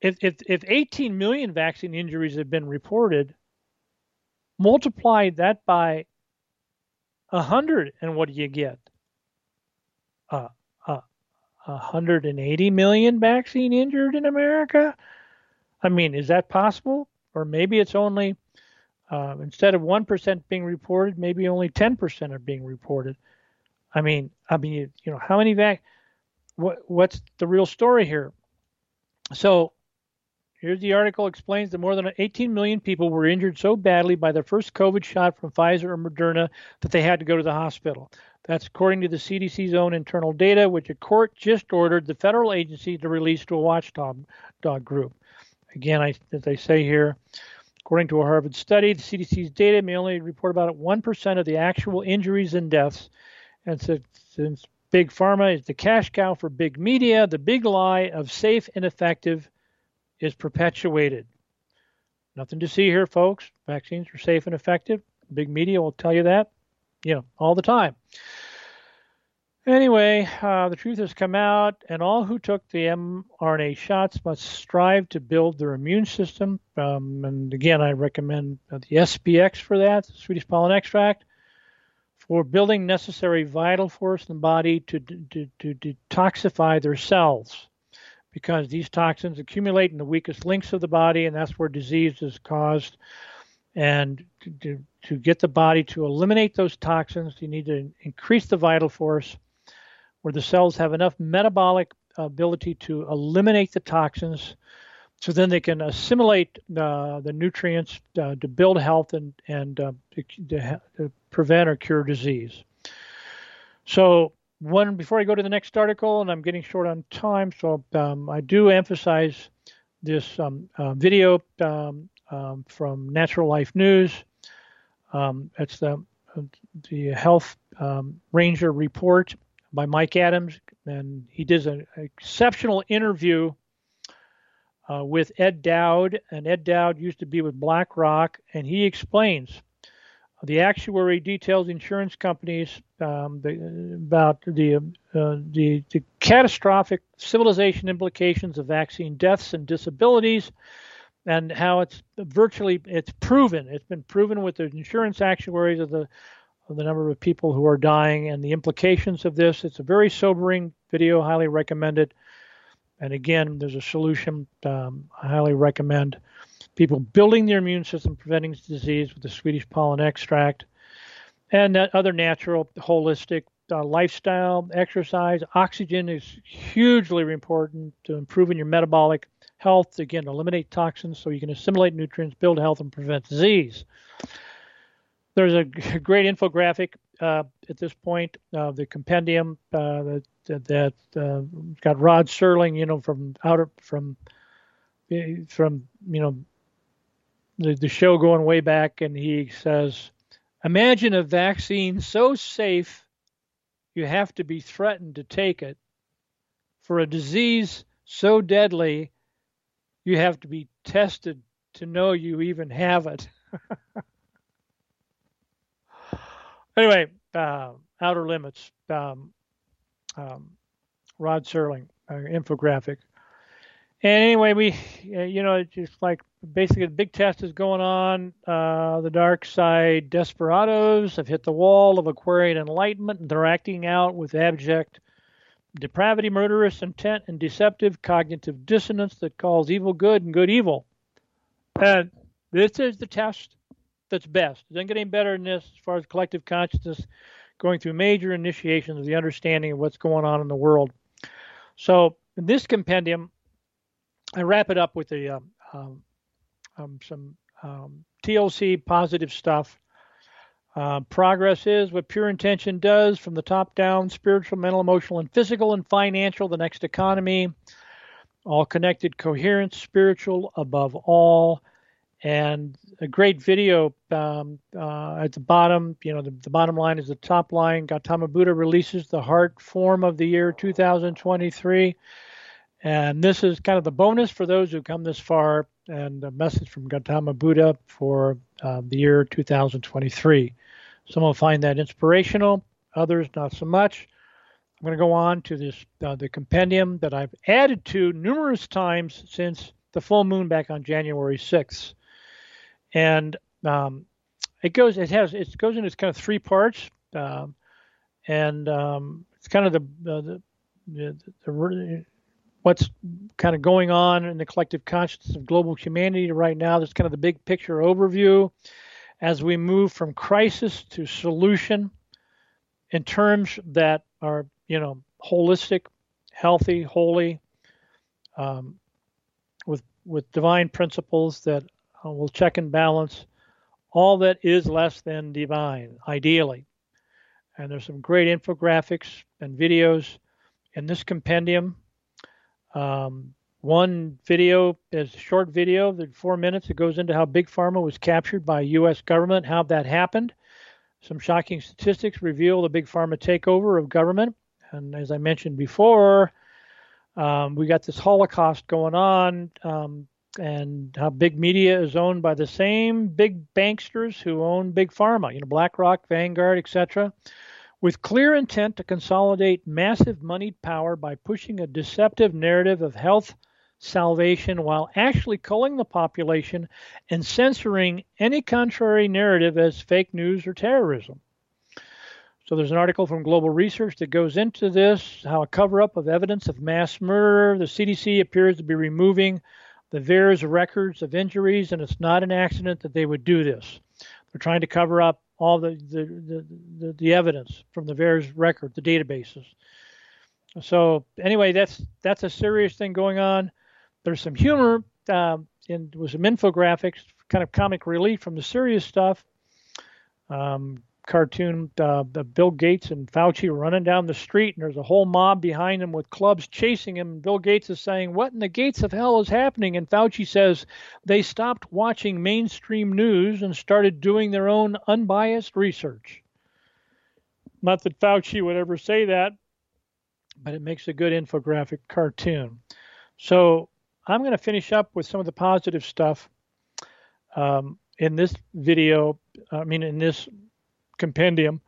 S2: if, if if 18 million vaccine injuries have been reported, multiply that by 100, and what do you get? Uh, uh, 180 million vaccine injured in America. I mean, is that possible? Or maybe it's only uh, instead of 1% being reported, maybe only 10% are being reported. I mean, I mean, you, know, how many vac? What what's the real story here? So, here's the article explains that more than 18 million people were injured so badly by their first COVID shot from Pfizer or Moderna that they had to go to the hospital. That's according to the CDC's own internal data, which a court just ordered the federal agency to release to a watchdog dog group. Again, I, as I say here, According to a Harvard study, the CDC's data may only report about 1% of the actual injuries and deaths. And since Big Pharma is the cash cow for big media, the big lie of safe and effective is perpetuated. Nothing to see here, folks. Vaccines are safe and effective. Big media will tell you that, you know, all the time. Anyway, uh, the truth has come out, and all who took the mRNA shots must strive to build their immune system. Um, and again, I recommend the SPX for that, Swedish pollen extract, for building necessary vital force in the body to, to, to detoxify their cells. Because these toxins accumulate in the weakest links of the body, and that's where disease is caused. And to, to get the body to eliminate those toxins, you need to increase the vital force where the cells have enough metabolic ability to eliminate the toxins so then they can assimilate uh, the nutrients uh, to build health and, and uh, to, to, prevent or cure disease. So, one before I go to the next article, and I'm getting short on time, so um, I do emphasize this um, uh, video um, um from Natural Life News. Um, it's the the Health um, Ranger report by Mike Adams, and he does an exceptional interview uh, with Ed Dowd, and Ed Dowd used to be with BlackRock, and he explains the actuary details insurance companies um, the, about the, uh, the, the catastrophic civilization implications of vaccine deaths and disabilities and how it's virtually it's proven it's been proven with the insurance actuaries of the the number of people who are dying and the implications of this. It's a very sobering video, highly recommended. And again, there's a solution. Um, I highly recommend people building their immune system, preventing disease with the Swedish pollen extract, and that other natural, holistic uh, lifestyle, exercise. Oxygen is hugely important to improving your metabolic health. Again, eliminate toxins so you can assimilate nutrients, build health, and prevent disease there's a (laughs) great infographic uh, at this point, uh, the compendium uh, that that, uh, got Rod Serling, you know, from outer from from you know the, the show going way back, and he says, imagine a vaccine so safe you have to be threatened to take it, for a disease so deadly you have to be tested to know you even have it. (laughs) Anyway, uh, Outer Limits, um, um, Rod Serling, uh, infographic. And anyway, we, uh, you know, just like basically the big test is going on. Uh, the dark side desperados have hit the wall of Aquarian enlightenment, they're acting out with abject depravity, murderous intent, and deceptive cognitive dissonance that calls evil good and good evil. And this is the test that's best. It doesn't get any better than this as far as collective consciousness going through major initiations of the understanding of what's going on in the world. So in this compendium, I wrap it up with a um, um, um some um, TLC positive stuff. Uh, progress is what pure intention does from the top down spiritual, mental, emotional, and physical and financial, the next economy, all connected, coherent, spiritual above all and a great video um, uh, at the bottom. You know, the, the, bottom line is the top line. Gautama Buddha releases the heart form of the year 2023. And this is kind of the bonus for those who come this far, and a message from Gautama Buddha for uh, the year 2023. Some will find that inspirational, others not so much. I'm going to go on to this uh, the compendium that I've added to numerous times since the full moon back on January 6th and um, it goes it has it goes into kind of three parts, um, and um, it's kind of the the, the, the, what's kind of going on in the collective consciousness of global humanity right now. That's kind of the big picture overview, as we move from crisis to solution in terms that are, you know, holistic, healthy, holy, um, with with divine principles that uh, will check and balance all that is less than divine, ideally. And there's some great infographics and videos in this compendium. Um, one video is a short video, the four minutes. It goes into how Big Pharma was captured by U.S. government, how that happened. Some shocking statistics reveal the Big Pharma takeover of government. And as I mentioned before, um, we got this Holocaust going on, um, and how big media is owned by the same big banksters who own Big Pharma, you know, BlackRock, Vanguard, etc with clear intent to consolidate massive moneyed power by pushing a deceptive narrative of health salvation while actually culling the population and censoring any contrary narrative as fake news or terrorism. So there's an article from Global Research that goes into this how a cover up of evidence of mass murder. The CDC appears to be removing the VAERS records of injuries, and it's not an accident that they would do this. They're trying to cover up all the, the, the, the, the evidence from the VAERS record, the databases. So anyway, that's that's a serious thing going on. There's some humor um, and with some infographics, kind of comic relief from the serious stuff. Um, cartoon, uh, Bill Gates and Fauci running down the street, and there's a whole mob behind him with clubs chasing him. Bill Gates is saying, "What in the gates of hell is happening?" And Fauci says, "They stopped watching mainstream news and started doing their own unbiased research." Not that Fauci would ever say that, but it makes a good infographic cartoon. So I'm going to finish up with some of the positive stuff um, in this video. I mean, in this compendium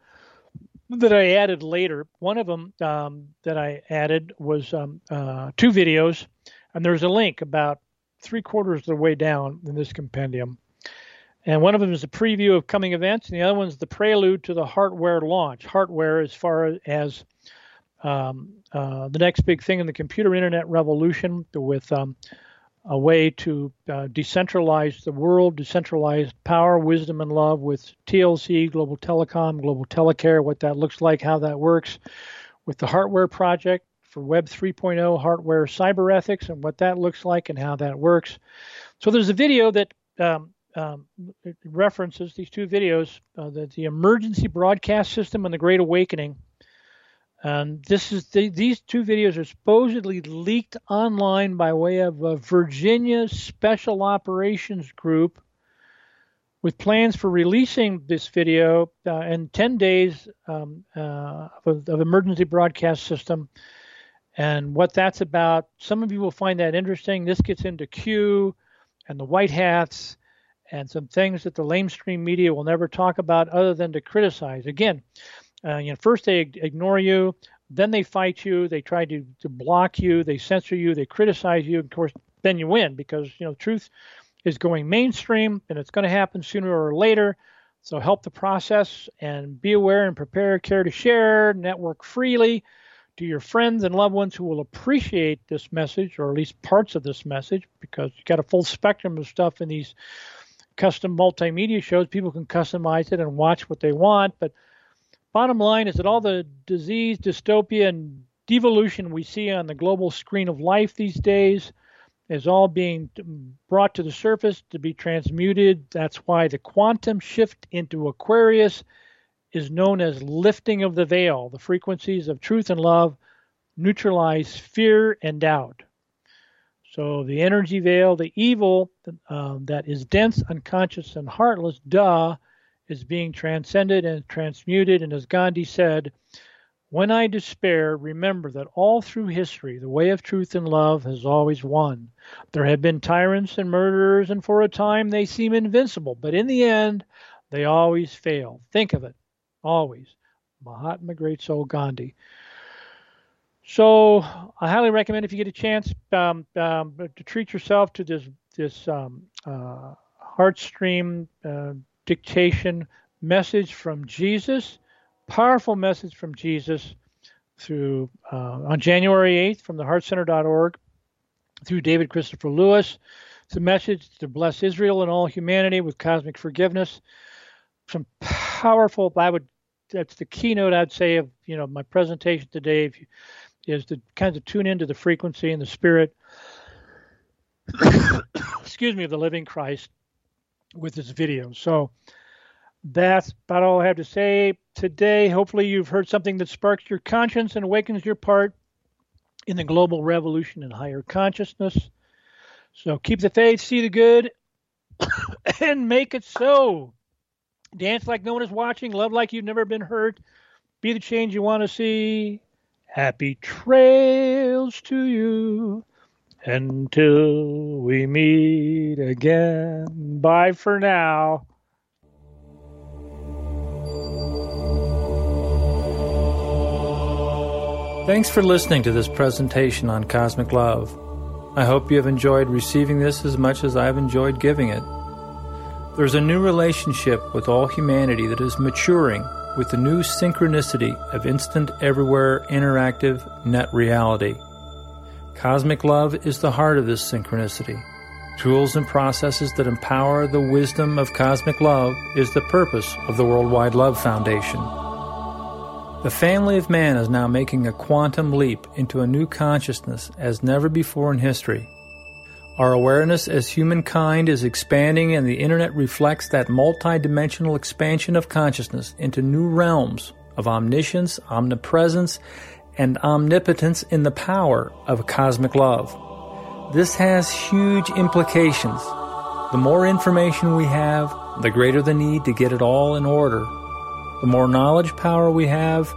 S2: that I added later. One of them um, that I added was um, uh, two videos, and there's a link about three quarters of the way down in this compendium. And one of them is a preview of coming events, and the other one is the prelude to the hardware launch. Hardware, as far as um, uh, the next big thing in the computer internet revolution with um, a way to uh, decentralize the world, decentralize power, wisdom, and love with TLC, Global Telecom, Global Telecare, what that looks like, how that works, with the Heartware Project for Web 3.0 hardware cyber ethics and what that looks like and how that works. So there's a video that um, um, references these two videos, uh, the, the emergency broadcast system and the Great Awakening and this is the, these two videos are supposedly leaked online by way of a Virginia Special Operations Group with plans for releasing this video uh, in 10 days um, uh, of, of, emergency broadcast system. And what that's about, some of you will find that interesting. This gets into Q and the white hats and some things that the lamestream media will never talk about other than to criticize. Again, uh, you know, first they ignore you, then they fight you, they try to, to block you, they censor you, they criticize you. Of course, then you win because you know truth is going mainstream and it's going to happen sooner or later. So help the process and be aware and prepare, care to share, network freely to your friends and loved ones who will appreciate this message or at least parts of this message because you've got a full spectrum of stuff in these custom multimedia shows. People can customize it and watch what they want, but Bottom line is that all the disease, dystopia, and devolution we see on the global screen of life these days is all being brought to the surface to be transmuted. That's why the quantum shift into Aquarius is known as lifting of the veil. The frequencies of truth and love neutralize fear and doubt. So the energy veil, the evil uh, that is dense, unconscious, and heartless, duh, is being transcended and transmuted. And as Gandhi said, when I despair, remember that all through history, the way of truth and love has always won. There have been tyrants and murderers, and for a time they seem invincible, but in the end, they always fail. Think of it, always. Mahatma Great Soul Gandhi. So I highly recommend if you get a chance um, um, to treat yourself to this this um, uh, Heartstream uh, dictation message from Jesus, powerful message from Jesus through uh, on January 8th from the heartcenter.org through David Christopher Lewis. It's a message to bless Israel and all humanity with cosmic forgiveness. some powerful. I would that's the keynote I'd say of you know my presentation today you, is to kind of tune into the frequency and the spirit. (coughs) excuse me, of the living Christ with this video. So that's about all I have to say today. Hopefully, you've heard something that sparks your conscience and awakens your part in the global revolution in higher consciousness. So keep the faith, see the good, (coughs) and make it so. Dance like no one is watching, love like you've never been hurt, be the change you want to see. Happy trails to you until we meet again. Bye for now.
S1: Thanks for listening to this presentation on cosmic love. I hope you have enjoyed receiving this as much as I've enjoyed giving it. There's a new relationship with all humanity that is maturing with the new synchronicity of instant, everywhere, interactive net reality. Cosmic love is the heart of this synchronicity. Tools and processes that empower the wisdom of cosmic love is the purpose of the Worldwide Love Foundation. The family of man is now making a quantum leap into a new consciousness as never before in history. Our awareness as humankind is expanding, and the internet reflects that multidimensional expansion of consciousness into new realms of omniscience, omnipresence, and omnipotence in the power of cosmic love. This has huge implications. The more information we have, the greater the need to get it all in order. The more knowledge power we have,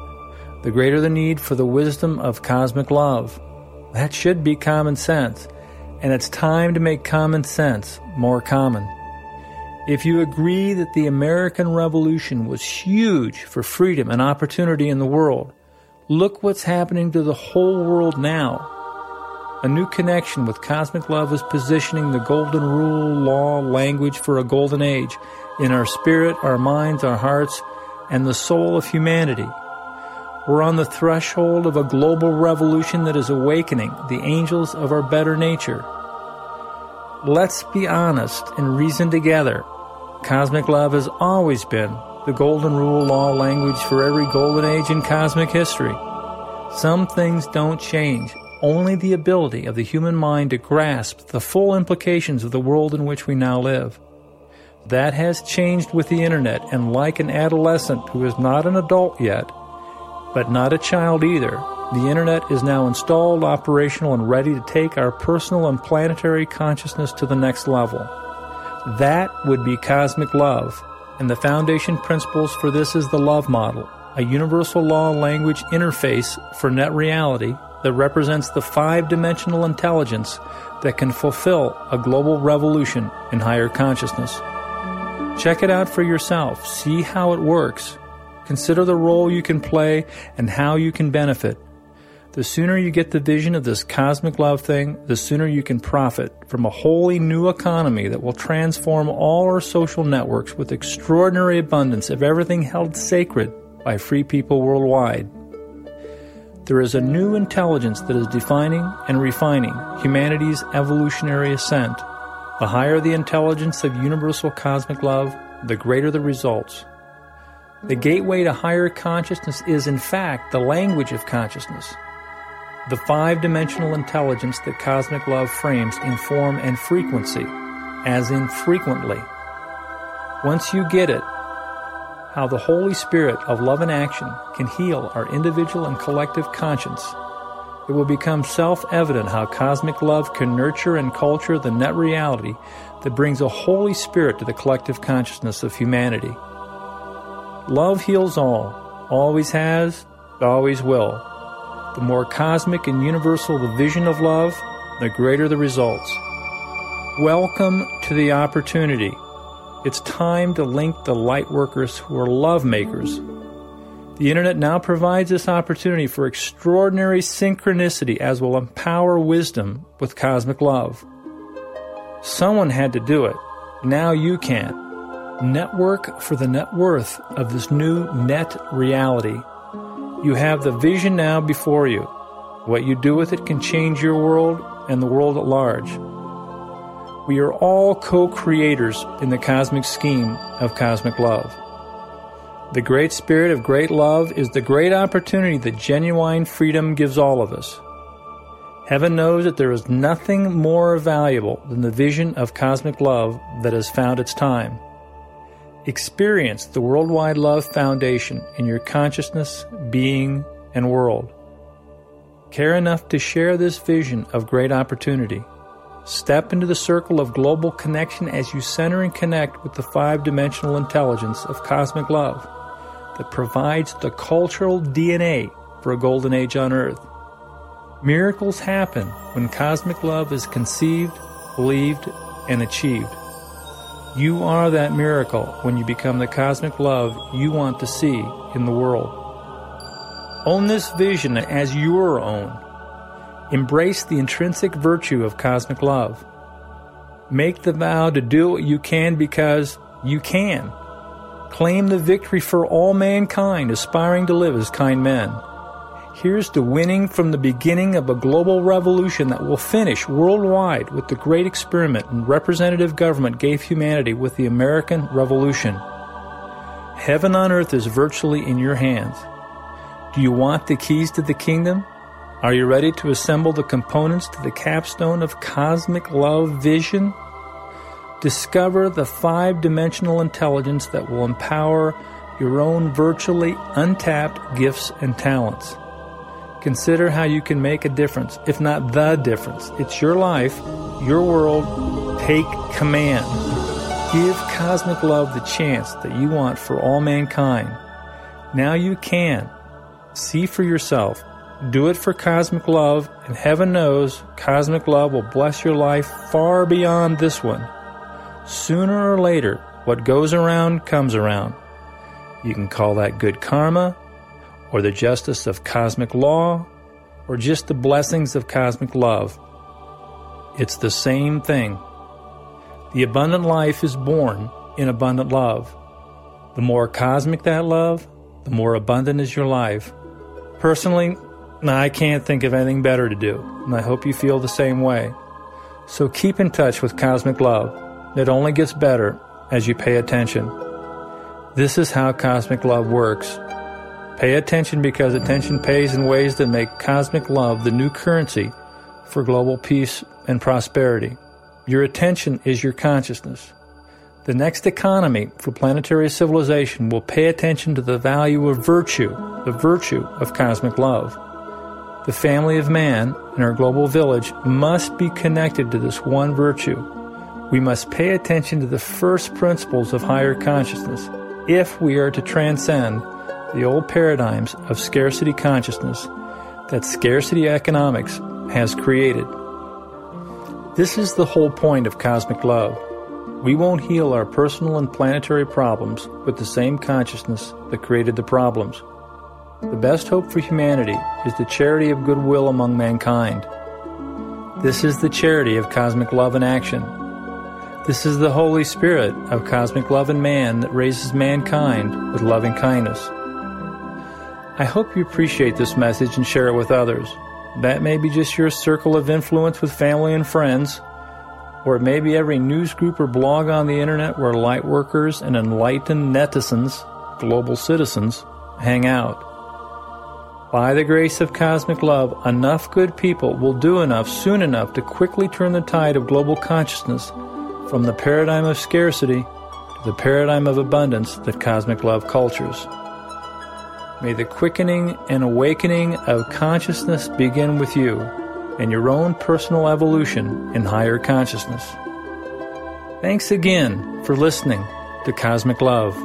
S1: the greater the need for the wisdom of cosmic love. That should be common sense and it's time to make common sense more common. If you agree that the American Revolution was huge for freedom and opportunity in the world, look what's happening to the whole world now. A new connection with cosmic love is positioning the golden rule, law, language for a golden age in our spirit, our minds, our hearts, and the soul of humanity. We're on the threshold of a global revolution that is awakening the angels of our better nature. Let's be honest and reason together. Cosmic love has always been the golden rule law language for every golden age in cosmic history. Some things don't change, only the ability of the human mind to grasp the full implications of the world in which we now live. That has changed with the internet, and like an adolescent who is not an adult yet, but not a child either. The internet is now installed, operational, and ready to take our personal and planetary consciousness to the next level. That would be cosmic love, and the foundation principles for this is the love model, a universal law language interface for net reality that represents the five dimensional intelligence that can fulfill a global revolution in higher consciousness. Check it out for yourself, see how it works, Consider the role you can play and how you can benefit. The sooner you get the vision of this cosmic love thing, the sooner you can profit from a wholly new economy that will transform all our social networks with extraordinary abundance of everything held sacred by free people worldwide. There is a new intelligence that is defining and refining humanity's evolutionary ascent. The higher the intelligence of universal cosmic love, the greater the results. The gateway to higher consciousness is, in fact, the language of consciousness. The five dimensional intelligence that cosmic love frames in form and frequency, as in frequently. Once you get it, how the Holy Spirit of love and action can heal our individual and collective conscience, it will become self evident how cosmic love can nurture and culture the net reality that brings a Holy Spirit to the collective consciousness of humanity. Love heals all, always has, always will. The more cosmic and universal the vision of love, the greater the results. Welcome to the opportunity. It's time to link the light workers who are love makers. The internet now provides this opportunity for extraordinary synchronicity as will empower wisdom with cosmic love. Someone had to do it. Now you can network for the net worth of this new net reality. You have the vision now before you. What you do with it can change your world and the world at large. We are all co creators in the cosmic scheme of cosmic love. The great spirit of great love is the great opportunity that genuine freedom gives all of us. Heaven knows that there is nothing more valuable than the vision of cosmic love that has found its time. Experience the Worldwide Love Foundation in your consciousness, being, and world. Care enough to share this vision of great opportunity. Step into the circle of global connection as you center and connect with the five dimensional intelligence of cosmic love that provides the cultural DNA for a golden age on Earth. Miracles happen when cosmic love is conceived, believed, and achieved. You are that miracle when you become the cosmic love you want to see in the world. Own this vision as your own Embrace the intrinsic virtue of cosmic love. Make the vow to do what you can because you can. Claim the victory for all mankind aspiring to live as kind men. Here's to winning from the beginning of a global revolution that will finish worldwide with the great experiment and representative government gave humanity with the American Revolution. Heaven on earth is virtually in your hands. Do you want the keys to the kingdom? Are you ready to assemble the components to the capstone of cosmic love vision? Discover the five dimensional intelligence that will empower your own virtually untapped gifts and talents. Consider how you can make a difference, if not the difference. It's your life, your world. Take command. Give cosmic love the chance that you want for all mankind. Now you can. See for yourself do it for cosmic love, and heaven knows cosmic love will bless your life far beyond this one. Sooner or later, what goes around comes around. You can call that good karma, or the justice of cosmic law, or just the blessings of cosmic love. It's the same thing. The abundant life is born in abundant love. The more cosmic that love, the more abundant is your life. Personally, I can't think of anything better to do, and I hope you feel the same way. So keep in touch with Cosmic Love. It only gets better as you pay attention. This is how Cosmic Love works. Pay attention because attention pays in ways that make Cosmic Love the new currency for global peace and prosperity. Your attention is your consciousness. The next economy for planetary civilization will pay attention to the value of virtue, the virtue of cosmic love. The family of man and our global village must be connected to this one virtue. We must pay attention to the first principles of higher consciousness if we are to transcend the old paradigms of scarcity consciousness that scarcity economics has created. This is the whole point of cosmic love. We won't heal our personal and planetary problems with the same consciousness that created the problems. The best hope for humanity is the charity of goodwill among mankind. This is the charity of cosmic love in action. This is the Holy Spirit of cosmic love in man that raises mankind with loving kindness. I hope you appreciate this message and share it with others. That may be just your circle of influence with family and friends, or it may be every news group or blog on the internet where lightworkers and enlightened netizens, global citizens, hang out. By the grace of cosmic love, enough good people will do enough soon enough to quickly turn the tide of global consciousness from the paradigm of scarcity to the paradigm of abundance that cosmic love cultures. May the quickening and awakening of consciousness begin with you and your own personal evolution in higher consciousness. Thanks again for listening to Cosmic Love.